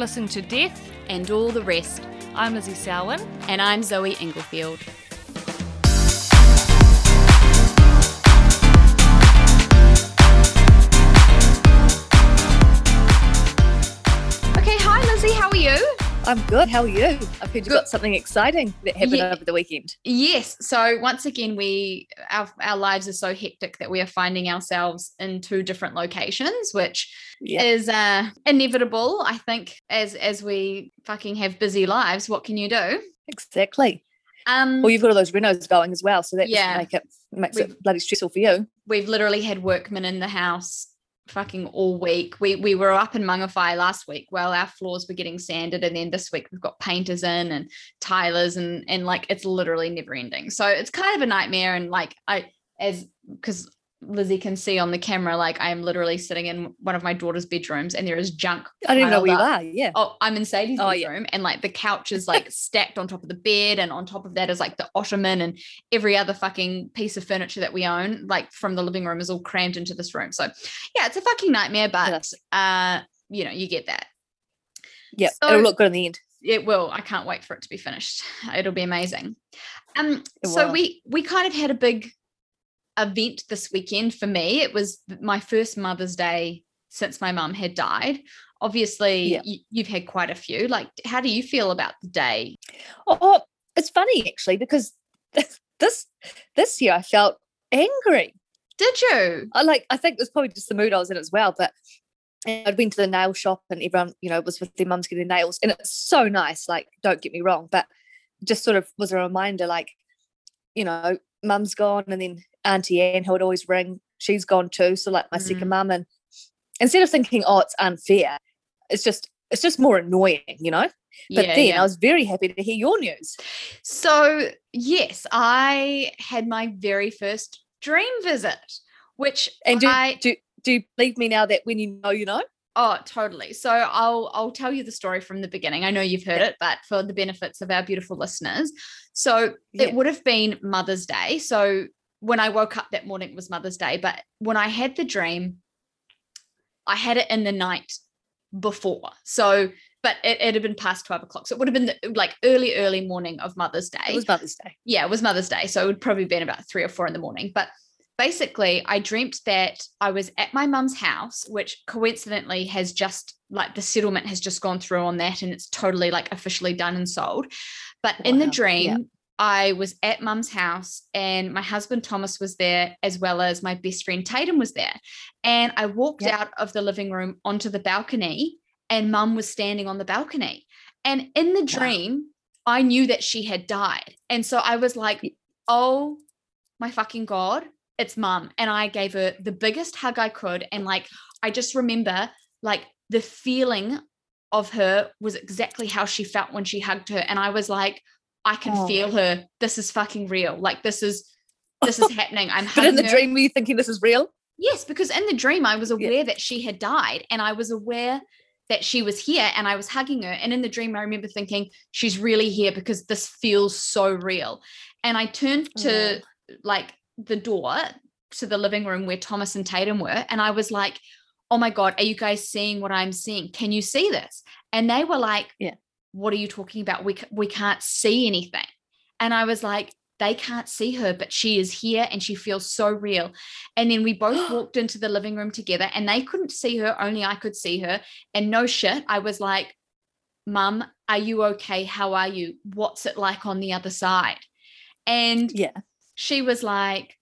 listening to Death. and all the rest. I'm Lizzie Selwyn. And I'm Zoe Inglefield. Okay, hi Lizzie, how are you? I'm good. How are you? I've heard you Good. got something exciting that happened Yeah. over the weekend. Yes. So once again, we our our lives are so hectic that we are finding ourselves in two different locations, which Yeah. is uh, inevitable. I think as as we fucking have busy lives, what can you do? Exactly. Um, Well, you've got all those renos going as well, so that Yeah. make it makes it bloody stressful for you. we've literally had workmen in the house fucking all week. We we were up in Mangawhai last week while our floors were getting sanded, and then this week we've got painters in and tilers and and like it's literally never ending. So it's kind of a nightmare. And like I as because Lizzie can see on the camera, like I am literally sitting in one of my daughter's bedrooms and there is junk. I don't even know where you are. Yeah. Oh, I'm in Sadie's Oh, yeah. bedroom, and like the couch is like stacked on top of the bed, and on top of that is like the ottoman and every other fucking piece of furniture that we own, like from the living room, is all crammed into this room. So, yeah, it's a fucking nightmare, but uh, you know, you get that. Yeah. So- It'll look good in the end. It will. I can't wait for it to be finished. It'll be amazing. Um, It so we we kind of had a big event this weekend for me. It was my first Mother's Day since my mum had died. Obviously, Yeah. you, you've had quite a few. Like, how do you feel about the day? Oh, it's funny actually because this this year I felt angry. Did you? I like I think it was probably just the mood I was in as well, but I'd been to the nail shop and everyone, you know, was with their mums getting nails, and it's so nice. Like, don't get me wrong, but just sort of was a reminder, like, you know, mum's gone, and then Auntie Anne, who would always ring, she's gone too. So like my Mm. second mum, and instead of thinking, oh, it's unfair, it's just it's just more annoying, you know. But yeah, then yeah. I was very happy to hear your news. So, yes, I had my very first dream visit, which And do, I do do you believe me now that when you know, you know? Oh, totally. So I'll I'll tell you the story from the beginning. I know you've heard it, but for the benefits of our beautiful listeners. So Yeah. it would have been Mother's Day. So when I woke up that morning it was Mother's Day, but when I had the dream, I had it in the night before. So but it, it had been past 12 o'clock. So it would have been the, like early, early morning of Mother's Day It was Mother's Day. yeah, it was Mother's Day. So it would probably been about three or four in the morning. But basically, I dreamt that I was at my mum's house, which coincidentally has just like the settlement has just gone through on that and it's totally like officially done and sold. But in the dream. I was at mum's house and my husband Thomas was there, as well as my best friend Tatum was there. And I walked Yeah. out of the living room onto the balcony and mum was standing on the balcony. And in the Wow. dream, I knew that she had died. And so I was like, oh my fucking God, it's mum. And I gave her the biggest hug I could. And like, I just remember like the feeling of her was exactly how she felt when she hugged her. And I was like, I can Oh. feel her. This is fucking real. Like, this is. This is happening. I'm But in the her. dream, were you thinking this is real? Yes, because in the dream, I was Yeah. aware that she had died and I was aware that she was here and I was hugging her. And in the dream, I remember thinking, she's really here because this feels so real. And I turned to oh. like the door to the living room where Thomas and Tatum were. And I was like, oh my God, are you guys seeing what I'm seeing? Can you see this? And they were like, Yeah. What are you talking about? We, we can't see anything. And I was like, they can't see her, but she is here and she feels so real. And then we both walked into the living room together and they couldn't see her, only I could see her. And no shit, I was like, Mum, are you okay? How are you? What's it like on the other side? And Yeah. she was like,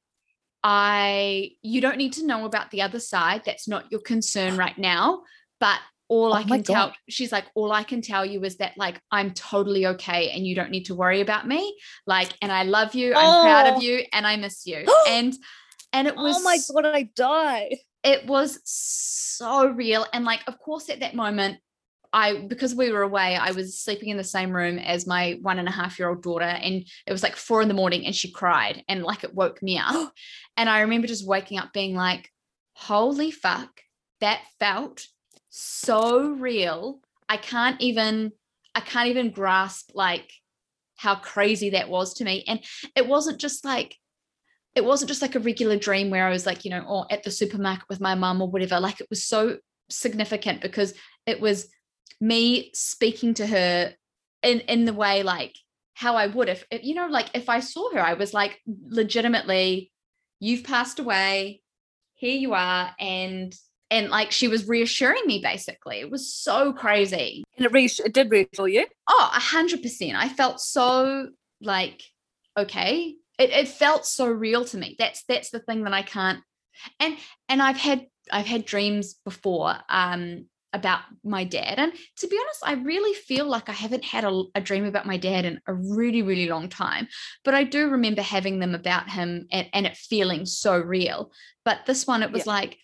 I, you don't need to know about the other side. That's not your concern right now. But all oh I Oh my can tell, she's like, all I can tell you is that like I'm totally okay and you don't need to worry about me. Like, and I love you. I'm proud Oh. of you and I miss you. and and it was Oh my god, I die. it was so real and like of course at that moment i because we were away i was sleeping in the same room as my one and a half year old daughter and it was like four in the morning and she cried and like it woke me up and i remember just waking up being like holy fuck that felt so real i can't even i can't even grasp like how crazy that was to me and it wasn't just like it wasn't just like a regular dream where I was like, you know, or at the supermarket with my mum or whatever. Like it was so significant because it was me speaking to her in in the way like how I would if, if you know like if I saw her I was like legitimately you've passed away here you are and and like she was reassuring me basically. It was so crazy. And it, reassure, it did reassure you? Oh a hundred percent. I felt so like okay. It, it felt so real to me. That's that's the thing that i can't and and i've had i've had dreams before um about my dad. And to be honest i really feel like i haven't had a, a, dream about my dad in a really really long time. But i do remember having them about him and, and it feeling so real. But this one it was yeah. like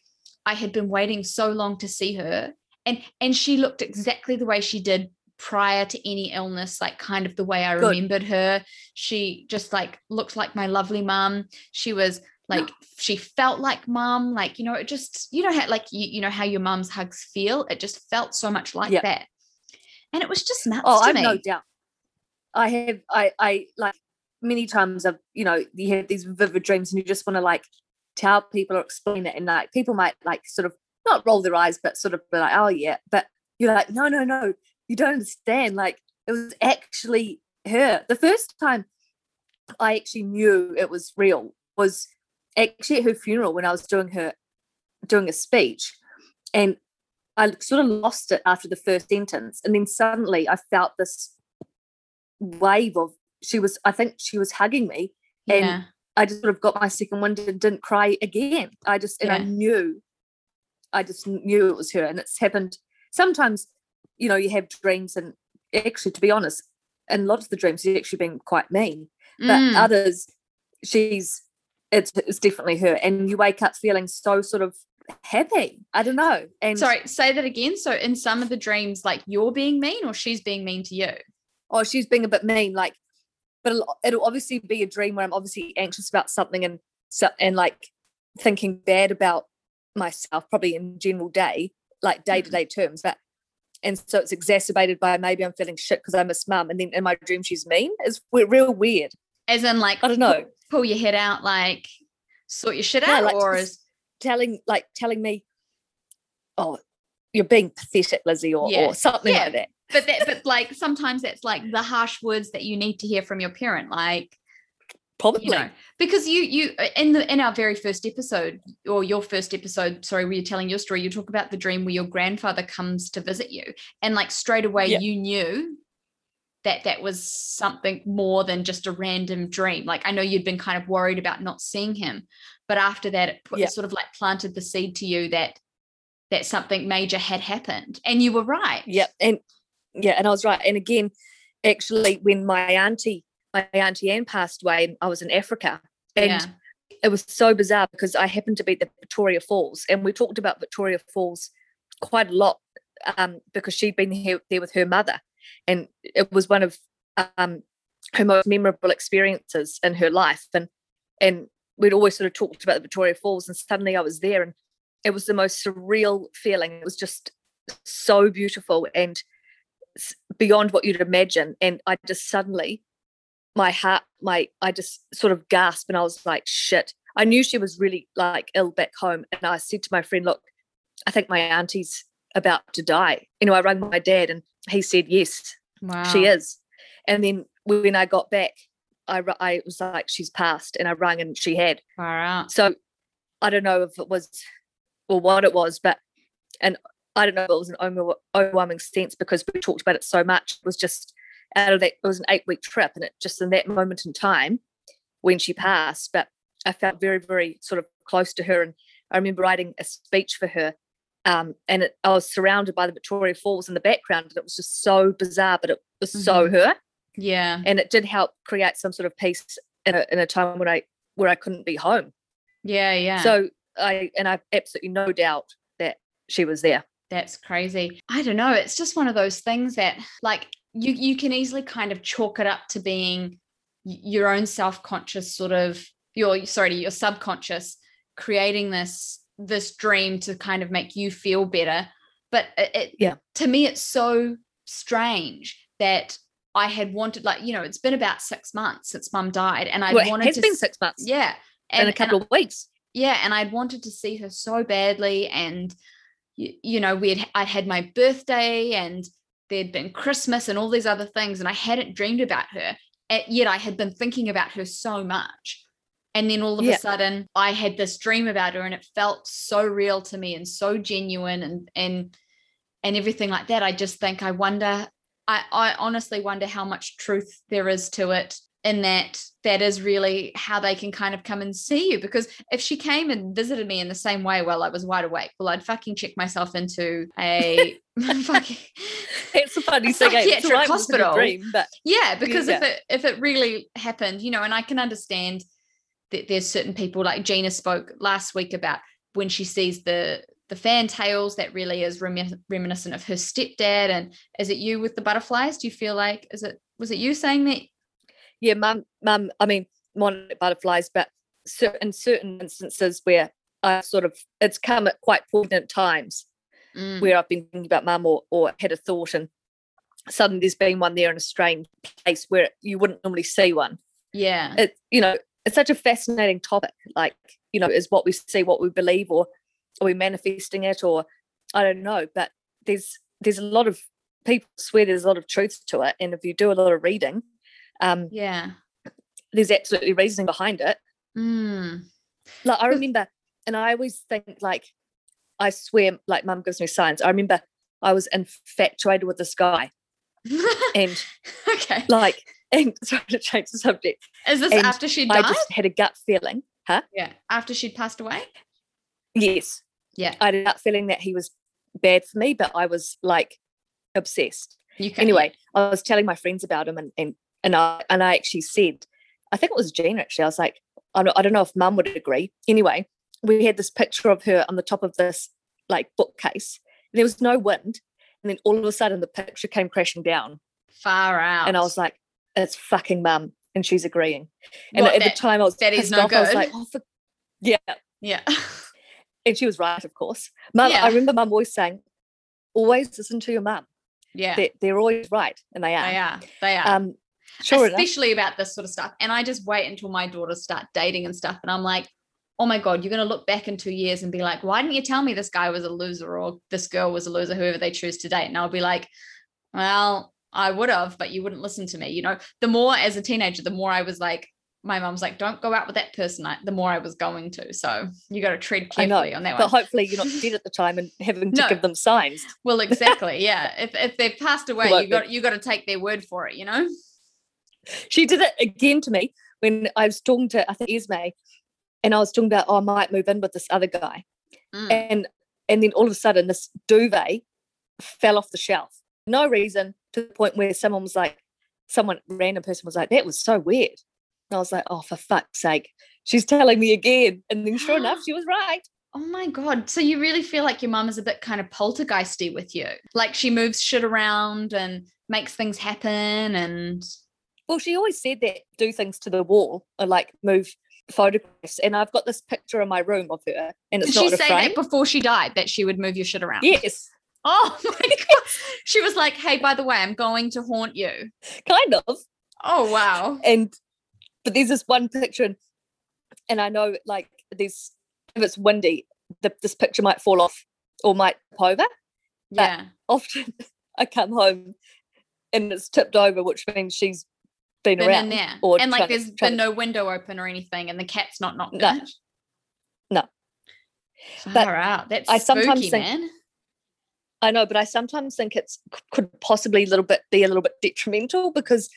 i had been waiting so long to see her. And and she looked exactly the way she did prior to any illness like kind of the way i Good. remembered her. She just like looked like my lovely mom she was like she felt like mom like you know it just you know how like you, you know how your mom's hugs feel? It just felt so much like that. And it was just nuts oh i've me. no doubt. I have i i like many times i've you know you have these vivid dreams and you just want to like tell people or explain it and like people might like sort of not roll their eyes but sort of be like oh yeah but you're like no no no you don't understand like it was actually her the first time i actually knew it was real was actually at her funeral when I was doing her doing a speech, and I sort of lost it after the first sentence, and then suddenly I felt this wave of she was I think she was hugging me, and yeah. I just sort of got my second one and didn't cry again. I just and yeah. I knew, I just knew it was her, and it's happened sometimes. You know, you have dreams, and actually, to be honest, and a lot of the dreams she's actually been quite mean, but mm. others she's it's, it's definitely her. And you wake up feeling so sort of happy. I don't know. And sorry, say that again. So in some of the dreams, like you're being mean or she's being mean to you? Oh, she's being a bit mean. Like, but it'll, it'll obviously be a dream where I'm obviously anxious about something and so and like thinking bad about myself, probably in general day, like day to mm-hmm. day terms. But and so it's exacerbated by maybe I'm feeling shit because I miss mum, and then in my dream she's mean. It's real weird. As in, like I don't know pull your head out, like sort your shit yeah, out, like or is telling like telling me, oh, you're being pathetic, Lizzie, or, yeah. or something yeah. like that. But that, but like sometimes that's like the harsh words that you need to hear from your parent, like probably you know, because you you uh, in the in our very first episode or your first episode, sorry, where you're telling your story, you talk about the dream where your grandfather comes to visit you, and like straight away yeah. you knew that that was something more than just a random dream. Like I know you'd been kind of worried about not seeing him, but after that, it, put, yeah. sort of like planted the seed to you that that something major had happened, and you were right. Yeah, and yeah, and I was right. And again, actually, when my auntie, my auntie Anne passed away, I was in Africa, and yeah. it was so bizarre because I happened to be at the Victoria Falls, and we talked about Victoria Falls quite a lot um, because she'd been here, there with her mother and it was one of um, her most memorable experiences in her life and and we'd always sort of talked about the Victoria Falls and suddenly I was there and it was the most surreal feeling it was just so beautiful and beyond what you'd imagine and I just suddenly my heart my I just sort of gasped and I was like shit I knew she was really like ill back home and I said to my friend look I think my auntie's about to die you know I rang my dad and he said yes wow. she is and then when i got back I, I was like she's passed and i rang and she had wow. so i don't know if it was or what it was but and i don't know if it was an overwhelming sense because we talked about it so much it was just out of that it was an eight week trip and it just in that moment in time when she passed but i felt very very sort of close to her and i remember writing a speech for her um, and it, I was surrounded by the Victoria Falls in the background, and it was just so bizarre, but it was mm-hmm. so her. Yeah, and it did help create some sort of peace in a, in a time when I where I couldn't be home. Yeah, yeah. So I and I have absolutely no doubt that she was there. That's crazy. I don't know. It's just one of those things that, like, you you can easily kind of chalk it up to being your own self conscious sort of your sorry your subconscious creating this this dream to kind of make you feel better but it, yeah to me it's so strange that I had wanted like you know it's been about six months since mum died and I well, wanted it's to been six months yeah and, and a couple and, of weeks yeah and I'd wanted to see her so badly and you, you know we had I'd had my birthday and there'd been Christmas and all these other things, and I hadn't dreamed about her. Eh, yet I had been thinking about her so much. And then all of Yeah. a sudden, I had this dream about her, and it felt so real to me and so genuine, and and and everything like that. I just think I wonder. I, I honestly wonder how much truth there is to it in that that is really how they can kind of come and see you because if she came and visited me in the same way while I was wide awake well I'd fucking check myself into a fucking It's a funny thing. eh? It's psychiatric all right, it was in a hospital. dream, but yeah because if it if it really happened you know and I can understand that there's certain people like Gina spoke last week about when she sees the the fantails that really is remi- reminiscent of her stepdad and is it you with the butterflies do you feel like is it was it you saying that yeah, mum, mum. I mean, monarch butterflies, but in certain instances where I sort of it's come at quite poignant times Mm, where I've been thinking about mum or or had a thought, and suddenly there's been one there in a strange place where you wouldn't normally see one. yeah It you know it's such a fascinating topic. Like you know, is what we see what we believe, or are we manifesting it, or I don't know. But there's there's a lot of people swear there's a lot of truth to it, and if you do a lot of reading, um, yeah there's absolutely reasoning behind it. mm. Like I remember, and I always think like, I swear, like mum gives me signs. I remember I was infatuated with this guy, and okay like, and sorry to change the subject. is this and after she died? I just had a gut feeling, huh? yeah after she'd passed away Yes, yeah I had a gut feeling that he was bad for me, but I was like obsessed. you can Anyway, I was telling my friends about him, and and and I and I actually said, I think it was Gina actually. I was like, I don't, I don't know if Mum would agree. Anyway, we had this picture of her on the top of this like bookcase. And there was no wind, and then all of a sudden the picture came crashing down, far out and I was like, it's fucking Mum, and she's agreeing. And What, at that- the time, I was that is no off. I was like, oh, for... yeah, yeah and she was right, of course. Mum, Yeah. I remember Mum always saying, always listen to your mum. yeah They're, they're always right, and they are. they are they are Um, sure enough. especially about this sort of stuff. And I just wait until my daughters start dating and stuff. And I'm like, oh my God, you're going to look back in two years and be like, why didn't you tell me this guy was a loser or this girl was a loser, whoever they choose to date? And I'll be like, well, I would have, but you wouldn't listen to me. You know, the more as a teenager, the more I was like, my mom's like, don't go out with that person. I, the more I was going to. So you got to tread I know, carefully on that But one. hopefully you're not dead at the time and having to No. give them signs. Well, exactly. Yeah. If, if they've passed away, you got you got to take their word for it, you know? She did it again to me when I was talking to, I think, Esme, and I was talking about, oh, I might move in with this other guy. Mm. And and then all of a sudden this duvet fell off the shelf. No reason to the point where someone was like, someone random person was like, that was so weird. And I was like, oh, for fuck's sake. She's telling me again. And then sure enough, she was right. Oh my God. So you really feel like your mum is a bit kind of poltergeisty with you? Like she moves shit around and makes things happen and Well, she always said that do things to the wall or like move photographs. And I've got this picture in my room of her and it's did she not a say frame. that before she died that she would move your shit around? Yes, Oh my God. She was like, hey, by the way, I'm going to haunt you. kind of. Oh wow. And but there's this one picture and, and I know like there's if it's windy, the, this picture might fall off or might tip over. Yeah. Often I come home and it's tipped over, which means she's been, Been around. in there. or and like there's been no window open or anything and the cat's not knocked No. it. No. Far But out. That's I sometimes think- man. I know, but I sometimes think it's could possibly a little bit be a little bit detrimental because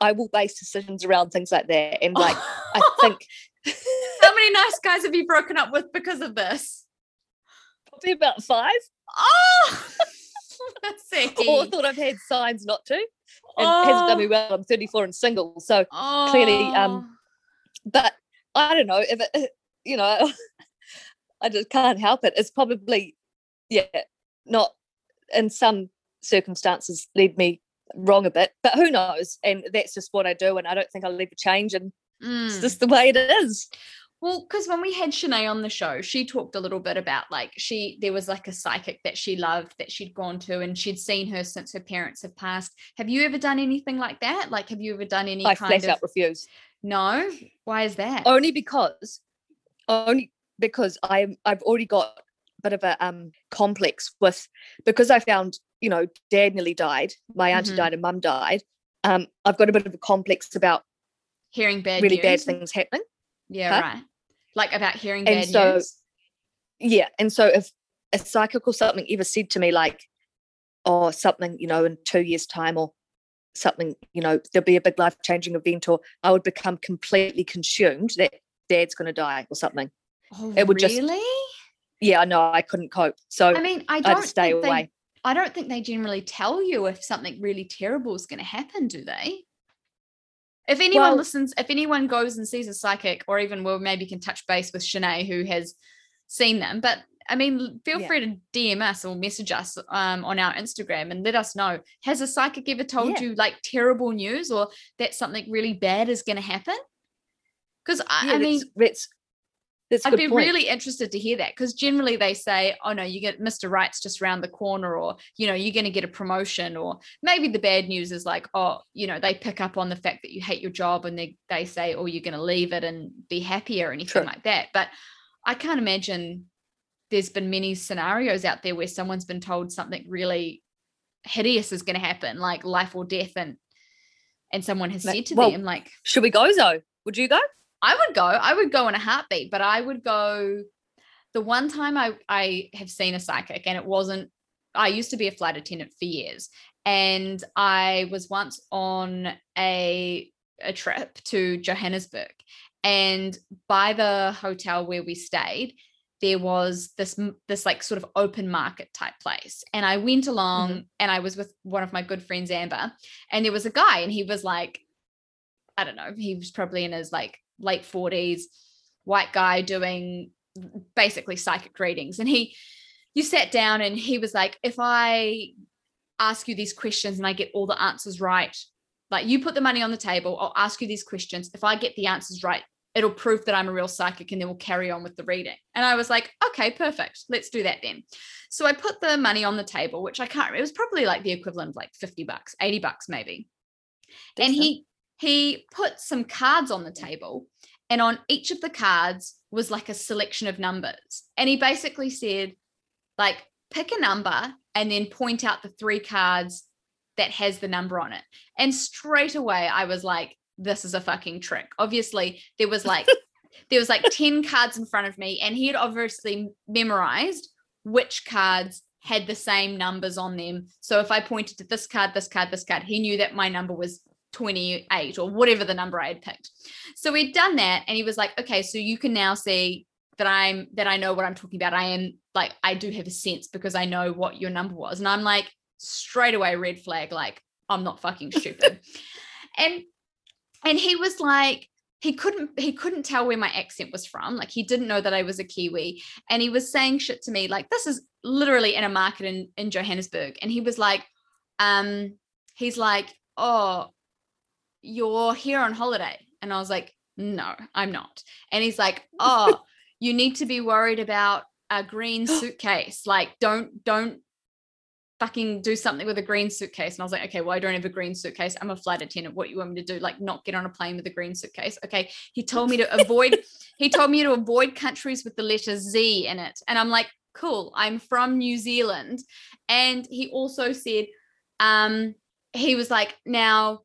I will base decisions around things like that. And like I think How many nice guys have you broken up with because of this? probably about five. Oh, that's Or thought I've had signs not to. And hasn't done me well. I'm 34 and single. So Oh, clearly, um, but I don't know if it, you know, I just can't help it. It's probably, yeah, not in some circumstances led me wrong a bit, but who knows? And that's just what I do. And I don't think I'll ever change. And it's Mm. just the way it is. Well, because when we had Shanae on the show, she talked a little bit about like she there was like a psychic that she loved that she'd gone to and she'd seen her since her parents have passed. Have you ever done anything like that? Like, have you ever done any I kind flat of out refuse. no? Why is that? Only because, only because I'm I've already got a bit of a um complex with because I found you know, dad nearly died, my auntie Mhm. died, and mum died. Um, I've got a bit of a complex about Hearing bad really news. bad things happening. Yeah, Huh? right. Like about hearing And bad so- news. Yeah. And so if a psychic or something ever said to me like, oh, something, you know, in two years' time or something, you know, there'll be a big life changing event, or I would become completely consumed that dad's gonna die or something. Oh, it would just- really? Yeah, I know I couldn't cope. So I mean, I don't to stay away. They, I don't think they generally tell you if something really terrible is going to happen, do they? If anyone Well- listens, if anyone goes and sees a psychic, or even well, maybe can touch base with Shanae who has seen them. But I mean, feel Yeah. free to DM us or message us um, on our Instagram and let us know. Has a psychic ever told Yeah. you like terrible news or that something really bad is going to happen? Because I, yeah, I mean, that's that's I'd be point. really interested to hear that because generally they say, oh no, you get Mr. Right's just around the corner, or you know, you're going to get a promotion, or maybe the bad news is like, oh, you know, they pick up on the fact that you hate your job and they they say, oh, you're going to leave it and be happier or anything True. like that. But I can't imagine there's been many scenarios out there where someone's been told something really hideous is going to happen, like life or death, and and someone has Like, said to well, them like, Should we go, Zoe? Would you go? I would go. I would go in a heartbeat, but I would go. The one time I I have seen a psychic, and it wasn't. I used to be a flight attendant for years, and I was once on a a trip to Johannesburg, and by the hotel where we stayed, there was this this like sort of open market type place, and I went along, mm-hmm. and I was with one of my good friends Amber, and there was a guy, and he was like I don't know, he was probably in his like late 40s, white guy doing basically psychic readings. And he, you sat down and he was like, if I ask you these questions and I get all the answers right, like you put the money on the table, I'll ask you these questions. If I get the answers right, it'll prove that I'm a real psychic and then we'll carry on with the reading. And I was like, okay, perfect. Let's do that then. So I put the money on the table, which I can't, remember it was probably like the equivalent of like 50 bucks, 80 bucks maybe and he he put some cards on the table and on each of the cards was like a selection of numbers. And he basically said like pick a number and then point out the three cards that has the number on it. And straight away i was like this is a fucking trick. Obviously there was like there was like 10 cards in front of me and he had obviously memorized which cards had the same numbers on them. So if i pointed to this card this card this card he knew that my number was 28 or whatever the number I had picked. So we'd done that and he was like, okay, so you can now see that I'm that I know what I'm talking about. I am like I do have a sense because I know what your number was. And I'm like straight away red flag like I'm not fucking stupid. and and he was like he couldn't he couldn't tell where my accent was from. Like he didn't know that I was a Kiwi and he was saying shit to me like this is literally in a market in in Johannesburg and he was like um he's like oh you're here on holiday. And I was like, no, I'm not. And he's like, oh, you need to be worried about a green suitcase. Like, don't, don't fucking do something with a green suitcase. And I was like, okay, well, I don't have a green suitcase. I'm a flight attendant. What do you want me to do? Like, not get on a plane with a green suitcase. Okay. He told me to avoid, he told me to avoid countries with the letter Z in it. And I'm like, cool. I'm from New Zealand. And he also said, um, he was like, now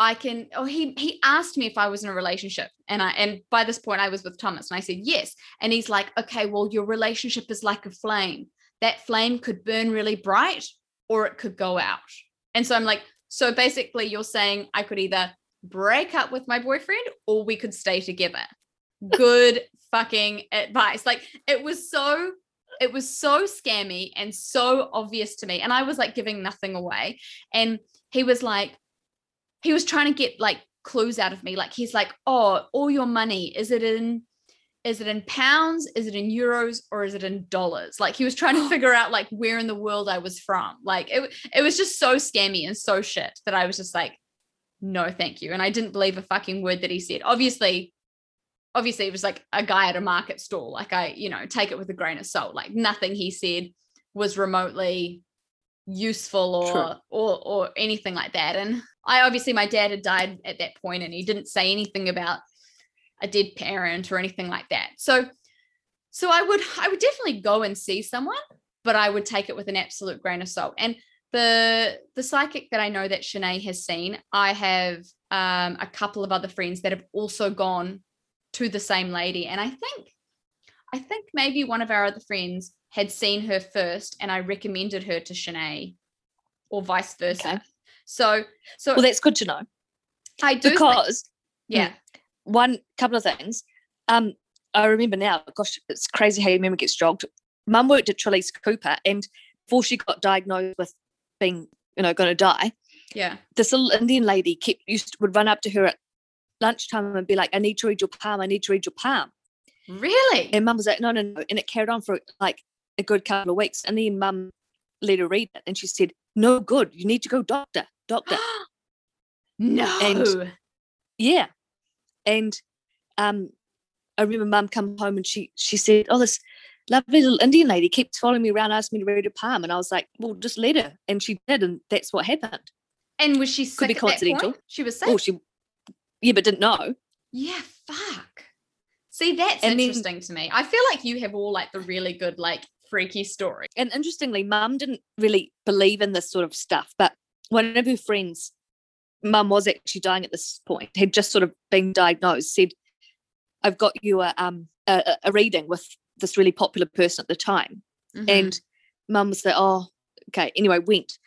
I can oh he he asked me if I was in a relationship and I and by this point I was with Thomas and I said yes. And he's like okay well your relationship is like a flame. That flame could burn really bright or it could go out. And so I'm like so basically you're saying I could either break up with my boyfriend or we could stay together. Good fucking advice. Like it was so it was so scammy and so obvious to me. And I was like giving nothing away. And he was like he was trying to get like clues out of me. Like he's like oh all your money is it in is it in pounds? Is it in euros? Or is it in dollars? Like he was trying to oh. figure out like where in the world i was from. Like it, it was just so scammy and so shit that i was just like no thank you. And i didn't believe a fucking word that he said. Obviously obviously it was like a guy at a market stall. Like i you know take it with a grain of salt. Like nothing he said was remotely useful or True. or or anything like that. And i obviously my dad had died at that point and he didn't say anything about a dead parent or anything like that so so i would i would definitely go and see someone but i would take it with an absolute grain of salt and the the psychic that I know that Shanae has seen, I have um, a couple of other friends that have also gone to the same lady, and I think I think maybe one of our other friends had seen her first, and I recommended her to Shanae, or vice versa. Okay. So so Well, that's good to know I do think- because yeah one couple of things. Um, I remember now. Gosh, it's crazy how your memory gets jogged. Mum worked at Trelise Cooper, and before she got diagnosed with being, you know, going to die, yeah this little Indian lady kept used would run up to her at lunchtime and be like, "I need to read your palm. I need to read your palm." really And Mum was like, "No, no, no," and it carried on for like a good couple of weeks, and then Mum let her read it, and she said, "No good. You need to go doctor, doctor." no Yeah. And um I remember mum come home and she she said, Oh, this lovely little Indian lady keeps following me around, asking me to read her palm. And I was like, Well, just let her. And she did, and that's what happened. and was she sick Could be coincidental. she was sick Oh, she yeah, but didn't know. Yeah, fuck. See, that's And then- interesting to me. I feel like you have all like the really good, like freaky story. And interestingly, mum didn't really believe in this sort of stuff, but one of her friends, mum was actually dying at this point, had just sort of been diagnosed, said, I've got you a um a, a- a reading with this really popular person at the time. Mhm. And mum was like, oh, okay. Anyway, went.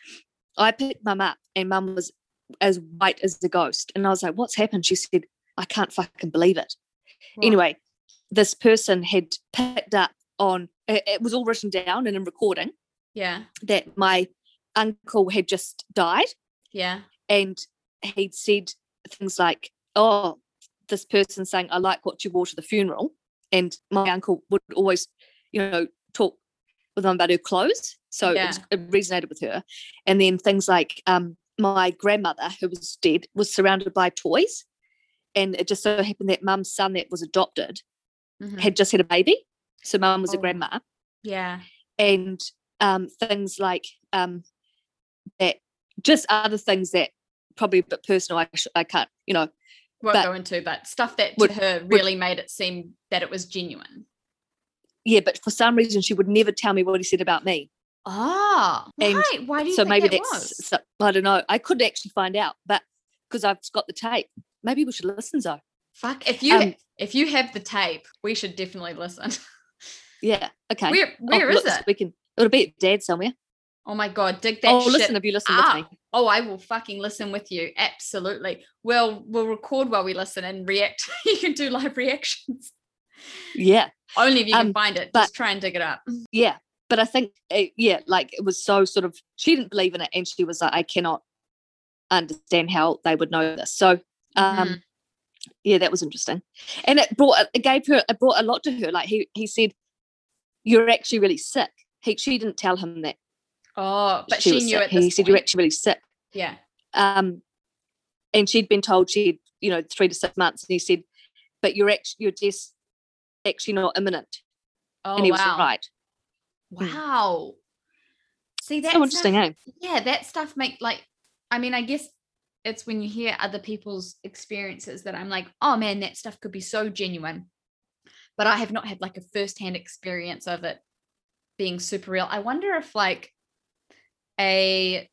I picked mum up and mum was as white as the ghost. And I was like, what's happened? She said, I can't fucking believe it. What? Anyway, this person had picked up on, it, it was all written down and in recording yeah, that my uncle had just died. yeah, And he'd said things like, oh, this person saying, I like what you wore to the funeral. And my uncle would always, you know, talk with them about her clothes. So it, was, it resonated with her. And then things like um, my grandmother, who was dead, was surrounded by toys. And it just so happened that mum's son that was adopted mhm, had just had a baby. So mum was a Oh. grandma. yeah, And um, things like um, that, just other things that probably a bit personal. I, sh- I can't, you know, won't But- go into, but stuff that to would- her really made it seem that it was genuine. yeah, but for some reason she would never tell me what he said about me. Oh, And right. Why do you so think maybe that that's was? so- I don't know. I couldn't actually find out, but because I've got the tape, maybe we should listen. Zoe. Fuck. If you um, if you have the tape, we should definitely listen. Yeah. Okay. Where I'll where is look- it? We can. It'll be at Dad somewhere. Oh my god, dig that oh, shit listen if you listen up. with me. Oh, I will fucking listen with you. Absolutely. Well, we'll record while we listen and react. you can do live reactions. Yeah. Only if you can Um, find it. but- Just try and dig it up. Yeah. But I think, uh, yeah, like it was so sort of, she didn't believe in it. And she was like, I cannot understand how they would know this. So, um, Mhm. yeah, that was interesting. And it brought, it gave her, it brought a lot to her. Like he, he said, you're actually really sick. He, she didn't tell him that Oh, but she, she, knew this He said, you're actually really sick. Yeah. Um, and she'd been told she'd, you know, three to six months. And he said, but you're actually, you're just actually not imminent. Oh and he wow. was right. Mm. Wow. See that so interesting, eh? yeah, that stuff make like I mean, I guess it's when you hear other people's experiences that I'm like, oh man, that stuff could be so genuine. But I have not had like a first-hand experience of it being super real. I wonder if like a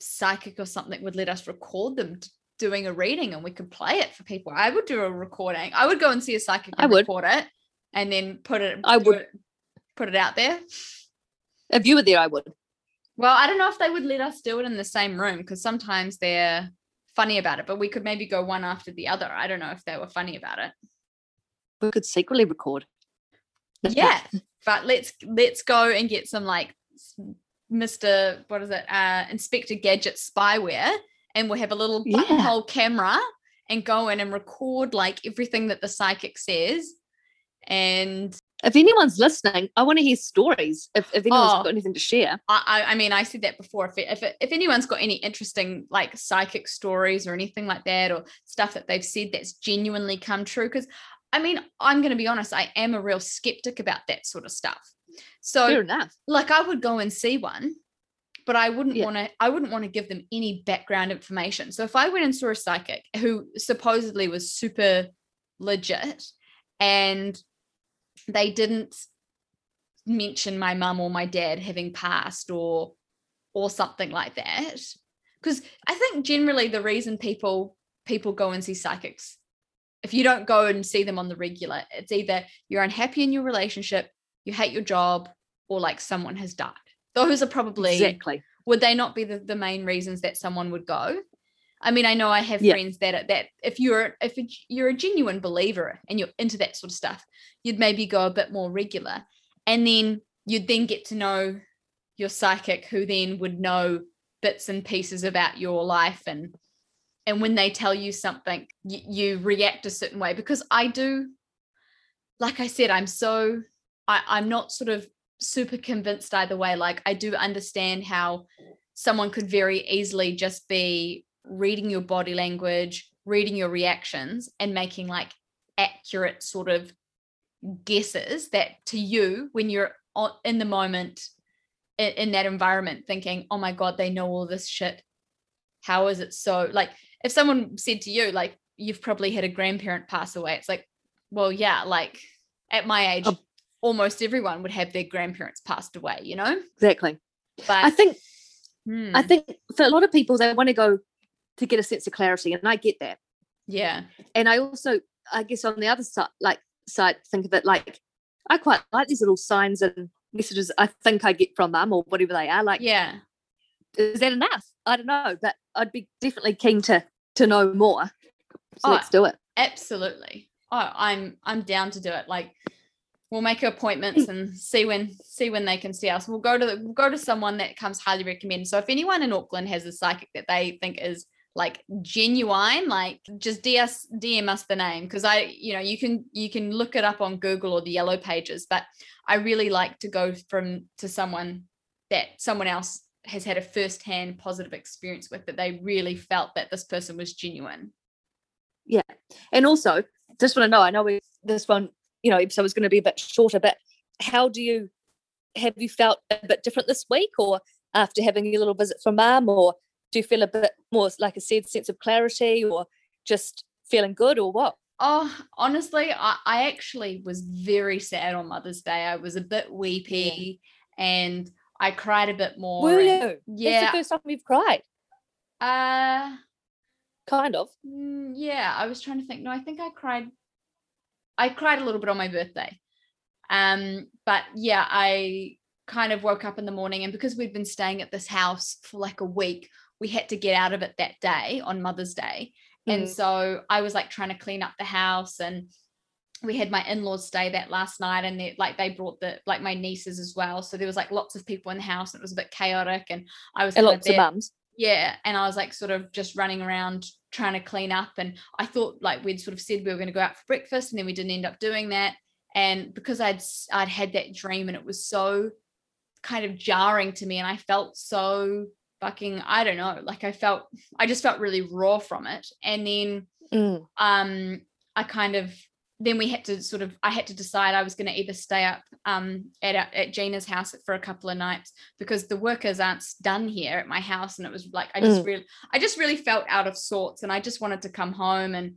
psychic or something would let us record them doing a reading and we could play it for people. I would do a recording. I would go and see a psychic I would. record it and then put it I would. it- put it out there. If you were there, I would. Well, I don't know if they would let us do it in the same room because sometimes they're funny about it, but we could maybe go one after the other. I don't know if they were funny about it. We could secretly record. Yeah, but let's let's go and get some like Mr. What is it? Uh, Inspector Gadget spyware, and we'll have a little Yeah. buttonhole camera and go in and record like everything that the psychic says. And If anyone's listening, I want to hear stories. If, if anyone's Oh. got anything to share, I, I, mean, I said that before. If, it- if, it- if anyone's got any interesting like psychic stories or anything like that, or stuff that they've said that's genuinely come true, because I mean, I'm going to be honest, I am a real skeptic about that sort of stuff. So, like, I would go and see one, but I wouldn't Yeah. want to. I wouldn't want to give them any background information. So, if I went and saw a psychic who supposedly was super legit, and they didn't mention my mum or my dad having passed or or something like that because i think generally the reason people people go and see psychics if you don't go and see them on the regular it's either you're unhappy in your relationship you hate your job or like someone has died. Those are probably exactly. would they not be the, the main reasons that someone would go? I mean i know i have Yeah. friends that that if you're if you're a genuine believer and you're into that sort of stuff you'd maybe go a bit more regular. And then you'd then get to know your psychic who then would know bits and pieces about your life and and when they tell you something you, you react a certain way. Because i do like i said i'm so I, i'm not sort of super convinced either way like i do understand how someone could very easily just be reading your body language reading your reactions and making like accurate sort of guesses that to you when you're in the moment in, that environment thinking oh my god they know all this shit how is it so like if someone said to you like you've probably had a grandparent pass away it's like well yeah like at my age. Almost everyone would have their grandparents passed away you know? Exactly. But i think hmm, i think for a lot of people they want to go to get a sense of clarity and i get that. Yeah. And i also i guess on the other side like side think of it like i quite like these little signs and messages i think i get from them or whatever they are like yeah. Is that enough? I don't know but i'd be definitely keen to to know more. So Oh, let's do it. absolutely. Oh i'm i'm down to do it. Like we'll make appointments hmm. and see when see when they can see us. We'll go to the, we'll go to someone that comes highly recommended. So if anyone in auckland has a psychic that they think is like genuine like just ds dm us the name. Because i you know you can you can look it up on google or the yellow pages but i really like to go from to someone that someone else has had a first-hand positive experience with that they really felt that this person was genuine. Yeah. and also just want to know i know we this one you know episode was going to be a bit shorter but how do you have you felt a bit different this week or after having your little visit from mum or do you feel a bit more like a said sense of clarity or just feeling good or what Oh, honestly, I, I actually was very sad on Mother's Day. I was a bit weepy and I cried a bit more. were you that's Yeah. the first time you've cried Uh kind of mm, yeah, I was trying to think. No, I think I cried I cried a little bit on my birthday. Um, but yeah, I kind of woke up in the morning and because we'd been staying at this house for like a week, we had to get out of it that day on Mother's Day. And Mhm. so I was like trying to clean up the house and we had my in-laws stay that last night and they like they brought the like my nieces as well. So there was like lots of people in the house and it was a bit chaotic and I was and lots of there- mums yeah and i was like sort of just running around trying to clean up and i thought like we'd sort of said we were going to go out for breakfast and then we didn't end up doing that and because i'd i'd had that dream and it was so kind of jarring to me and i felt so fucking i don't know like i felt i just felt really raw from it and then Mm. um i kind of then we had to sort of i had to decide i was going to either stay up um at, our- at gina's house for a couple of nights because the workers aren't done here at my house and it was like i just Mm. really i just really felt out of sorts and i just wanted to come home and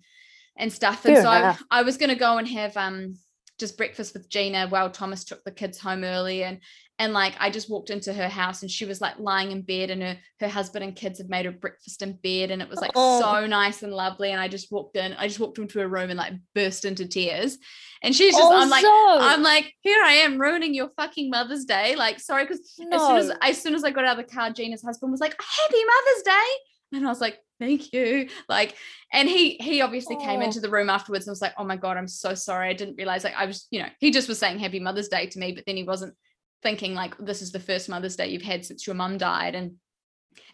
and stuff and Fair so I. I was going to go and have um just breakfast with gina while thomas took the kids home early and and like I just walked into her house and she was like lying in bed and her her husband and kids had made her breakfast in bed and it was like Oh. so nice and lovely and I just walked in I just walked into her room and like burst into tears. And she's just Oh, I'm like oh, so- I'm like here I am ruining your fucking Mother's Day like sorry because as soon as as soon as I got out of the car Gina's husband was like happy Mother's Day and I was like thank you. Like and he he obviously came Oh. into the room afterwards and was like oh my god I'm so sorry. I didn't realize like I was you know he just was saying happy Mother's Day to me but then he wasn't thinking like this is the first mother's day you've had since your mum died and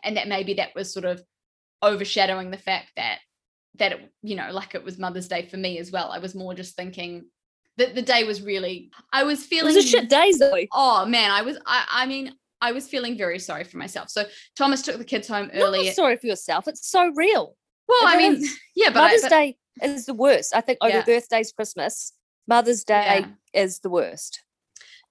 and that maybe that was sort of overshadowing the fact that that it, you know like it was mother's day for me as well. I was more just thinking that the day was really i was it feeling was a shit day Zoe oh man i was i i mean i was feeling very sorry for myself so thomas took the kids home early Not sorry for yourself it's so real well i mean is. yeah but, I, Mother's but Day is the worst. I think over Yeah. birthdays, Christmas, Mother's Day Yeah. is the worst.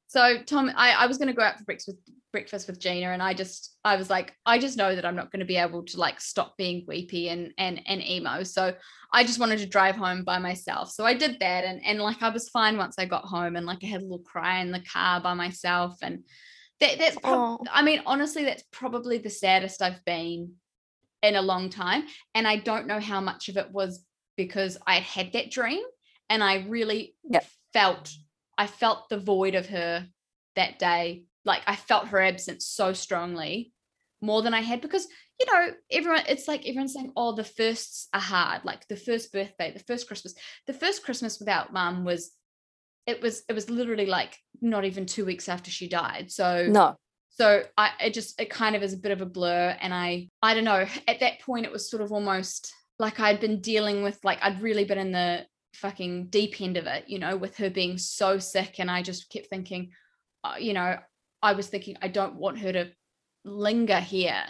so tom i, I was going to go out for breakfast with breakfast with gina and i just i was like i just know that i'm not going to be able to like stop being weepy and and and emo so i just wanted to drive home by myself so i did that and and like i was fine once i got home and like i had a little cry in the car by myself and that, that's prob- Oh. I mean, honestly, that's probably the saddest I've been in a long time. And I don't know how much of it was because I had that dream and I really Yep. felt I felt the void of her that day. Like I felt her absence so strongly more than I had because you know everyone it's like everyone's saying oh the firsts are hard like the first birthday the first Christmas the first Christmas without mum was it was it was literally like not even 2 weeks after she died so No. so I it just it kind of is a bit of a blur and I I don't know at that point it was sort of almost like I'd been dealing with like I'd really been in the fucking deep end of it you know with her being so sick and I just kept thinking uh, you know I was thinking I don't want her to linger here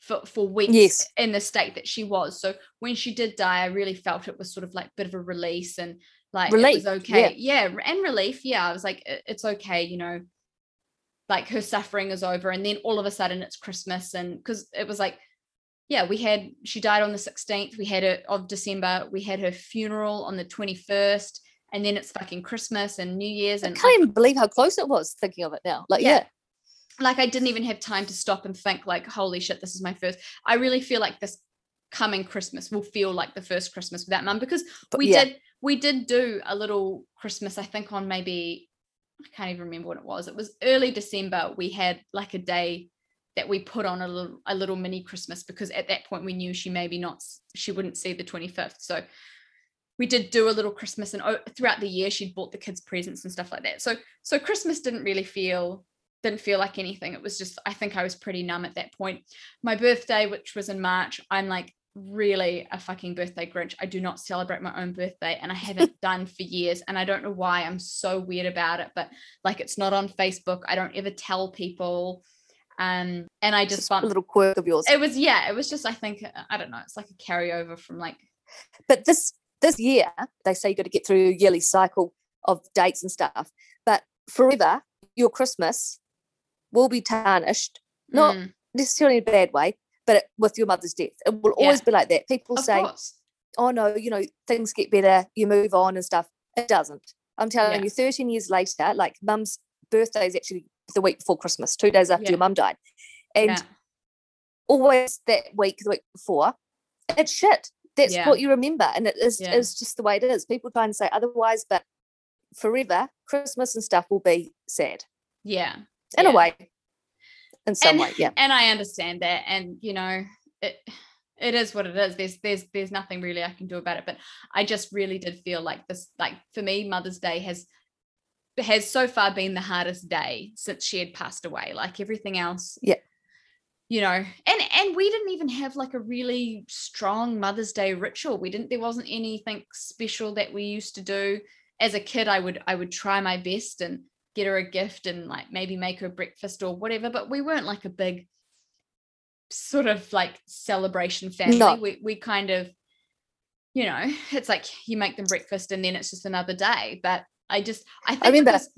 for for weeks Yes. in the state that she was so when she did die I really felt it was sort of like a bit of a release and like it Relief, was okay yeah and relief yeah I was like it's okay you know like her suffering is over and then all of a sudden it's christmas and because it was like yeah we had she died on the 16th we had it of december we had her funeral on the 21st and then it's fucking christmas and new year's and I can't even believe how close it was thinking of it now. Like, Yeah. yeah. like i didn't even have time to stop and think like holy shit this is my first i really feel like this coming christmas will feel like the first christmas without mum because we yeah. did we did do a little christmas i think on maybe i can't even remember what it was. It was early december. We had like a day that we put on a little a little mini christmas because at that point we knew she maybe not she wouldn't see the 25th so we did do a little christmas and o- throughout the year she'd bought the kids presents and stuff like that. So so christmas didn't really feel didn't feel like anything. It was just i think i was pretty numb at that point. My birthday which was in march i'm like really a fucking birthday grinch i do not celebrate my own birthday and i haven't done for years and i don't know why i'm so weird about it but like it's not on facebook i don't ever tell people um and i just just a little quirk of yours. it was yeah it was just i think i don't know it's like a carryover from like But this this year, they say you got to get through your yearly cycle of dates and stuff. But forever, your Christmas will be tarnished, not mm, necessarily in a bad way, but it, with your mother's death. It will Yeah. always be like that. People of say, course oh no, you know, things get better, you move on and stuff. It doesn't. I'm telling Yeah. you, 13 years later, like mum's birthday is actually the week before Christmas, two days after Yeah. your mum died. And yeah always that week, the week before, it's shit. That's Yeah. what you remember. And it is Yeah. it's just the way it is. People try and say otherwise, but forever, Christmas and stuff will be sad. yeah In Yeah. a way. In some and, way, yeah. and i understand that and you know it it is what it is there's there's there's nothing really i can do about it but i just really did feel like this like for me mother's day has has so far been the hardest day since she had passed away like everything else Yeah. you know and and we didn't even have like a really strong mother's day ritual we didn't there wasn't anything special that we used to do as a kid i would i would try my best and get her a gift and like maybe make her breakfast or whatever but we weren't like a big sort of like celebration family No. we we kind of you know it's like you make them breakfast and then it's just another day but i just i think I remember- because-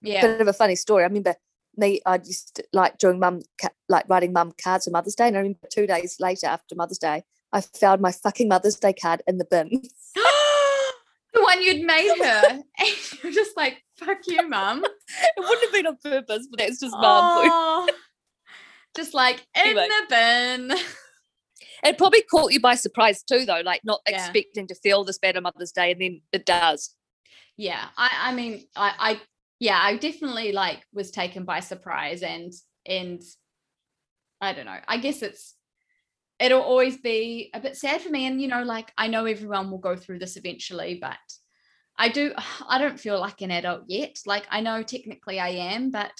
yeah Bit of a funny story. I remember me, I used to like doing mum, like writing mum cards for Mother's Day. And I remember two days later after Mother's Day, I found my fucking Mother's Day card in the bin. the one you'd made her and you're just like fuck you mum it wouldn't have been on purpose, but that's just Oh, just like in Anyway. the bin It probably caught you by surprise too, though, like not Yeah. expecting to feel this bad on Mother's Day, and then it does. yeah i i mean i i yeah i definitely like was taken by surprise and and i don't know i guess it's it'll always be a bit sad for me and you know like i know everyone will go through this eventually but i do i don't feel like an adult yet. Like i know technically i am but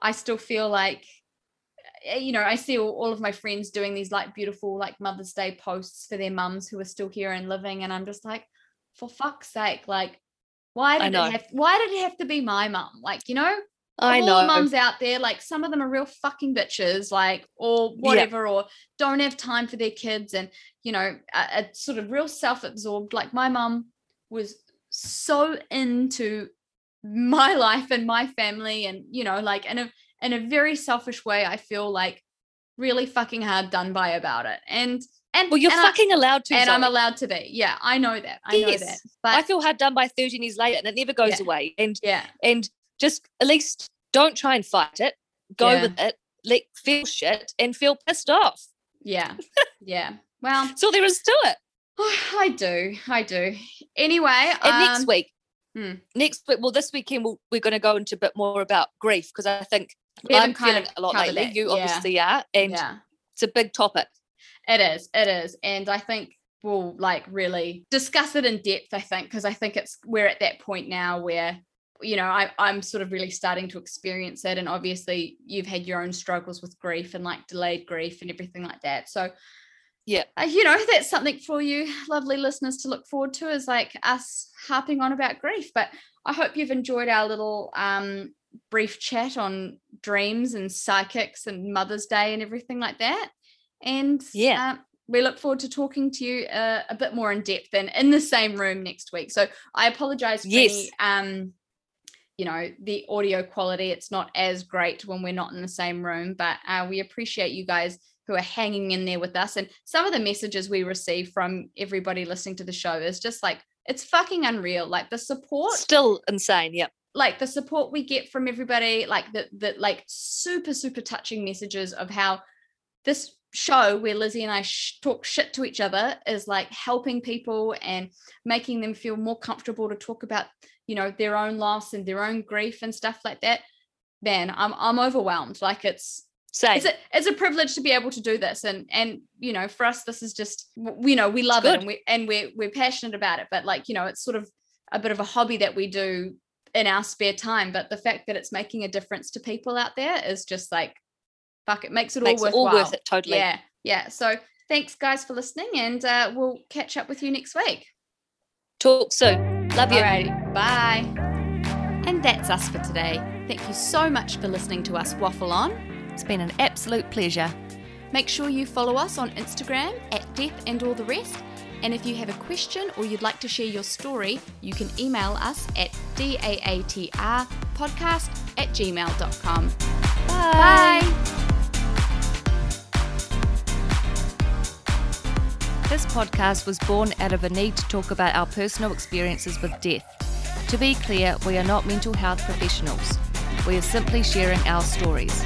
i still feel like eh, you know i see all, all of my friends doing these like beautiful like mother's day posts for their mums who are still here and living and i'm just like for fuck's sake like why did it have why did it have to be my mum? Like you know I all the know. mums out there, like some of them are real fucking bitches, like or whatever, or don't have time for their kids, and you know, are, are sort of real self-absorbed. Like my mum was so into my life and my family, and you know, like in a in a very selfish way. I feel like really fucking hard done by about it, and and Well, you're and I- fucking allowed to. and I'm allowed to be. Yeah, I know that. I know that. But I feel hard done by 13 years later, and it never goes Yeah. away. And yeah, and just at least don't try and fight it. go Yeah. with it, let feel shit and feel pissed off. Yeah. Yeah. Well, so there is to it. I do. I do. Anyway, And next um, week, hmm. next week, well, this weekend we'll, we're going to go into a bit more about grief because I think We I'm kind feeling of a lot lately. You yeah. obviously are, and yeah. it's a big topic. It is. It is. And I think we'll like really discuss it in depth, I think, because I think it's we're at that point now where, you know, I, I'm sort of really starting to experience it. And obviously you've had your own struggles with grief and like delayed grief and everything like that. So Yeah. uh, you know, that's something for you lovely listeners to look forward to is like us harping on about grief. But I hope you've enjoyed our little um brief chat on dreams and psychics and Mother's Day and everything like that. And Yeah. uh, we look forward to talking to you uh, a bit more in depth and in the same room next week. So I apologize for Yes. any, um, you know, the audio quality. It's not as great when we're not in the same room, but uh, we appreciate you guys who are hanging in there with us. And some of the messages we receive from everybody listening to the show is just like, it's fucking unreal. Like the support Still insane. Yep. like the support we get from everybody like the the like super super touching messages of how this show where Lizzie and I sh- talk shit to each other is like helping people and making them feel more comfortable to talk about you know their own loss and their own grief and stuff like that man i'm i'm overwhelmed like it's Same. it's a, it's a privilege to be able to do this and and you know for us this is just you know we love it and we and we're we're passionate about it but like you know it's sort of a bit of a hobby that we do in our spare time but the fact that it's making a difference to people out there is just like fuck it makes it Makes all it all worth it. Totally. yeah yeah so thanks guys for listening and uh, we'll catch up with you next week Talk soon. Love you. Alrighty, bye and that's us for today thank you so much for listening to us waffle on It's been an absolute pleasure. Make sure you follow us on Instagram at Death and All the Rest. And if you have a question or you'd like to share your story, you can email us at daatrpodcast at gmail.com. Bye. This podcast was born out of a need to talk about our personal experiences with death. To be clear, we are not mental health professionals. We are simply sharing our stories.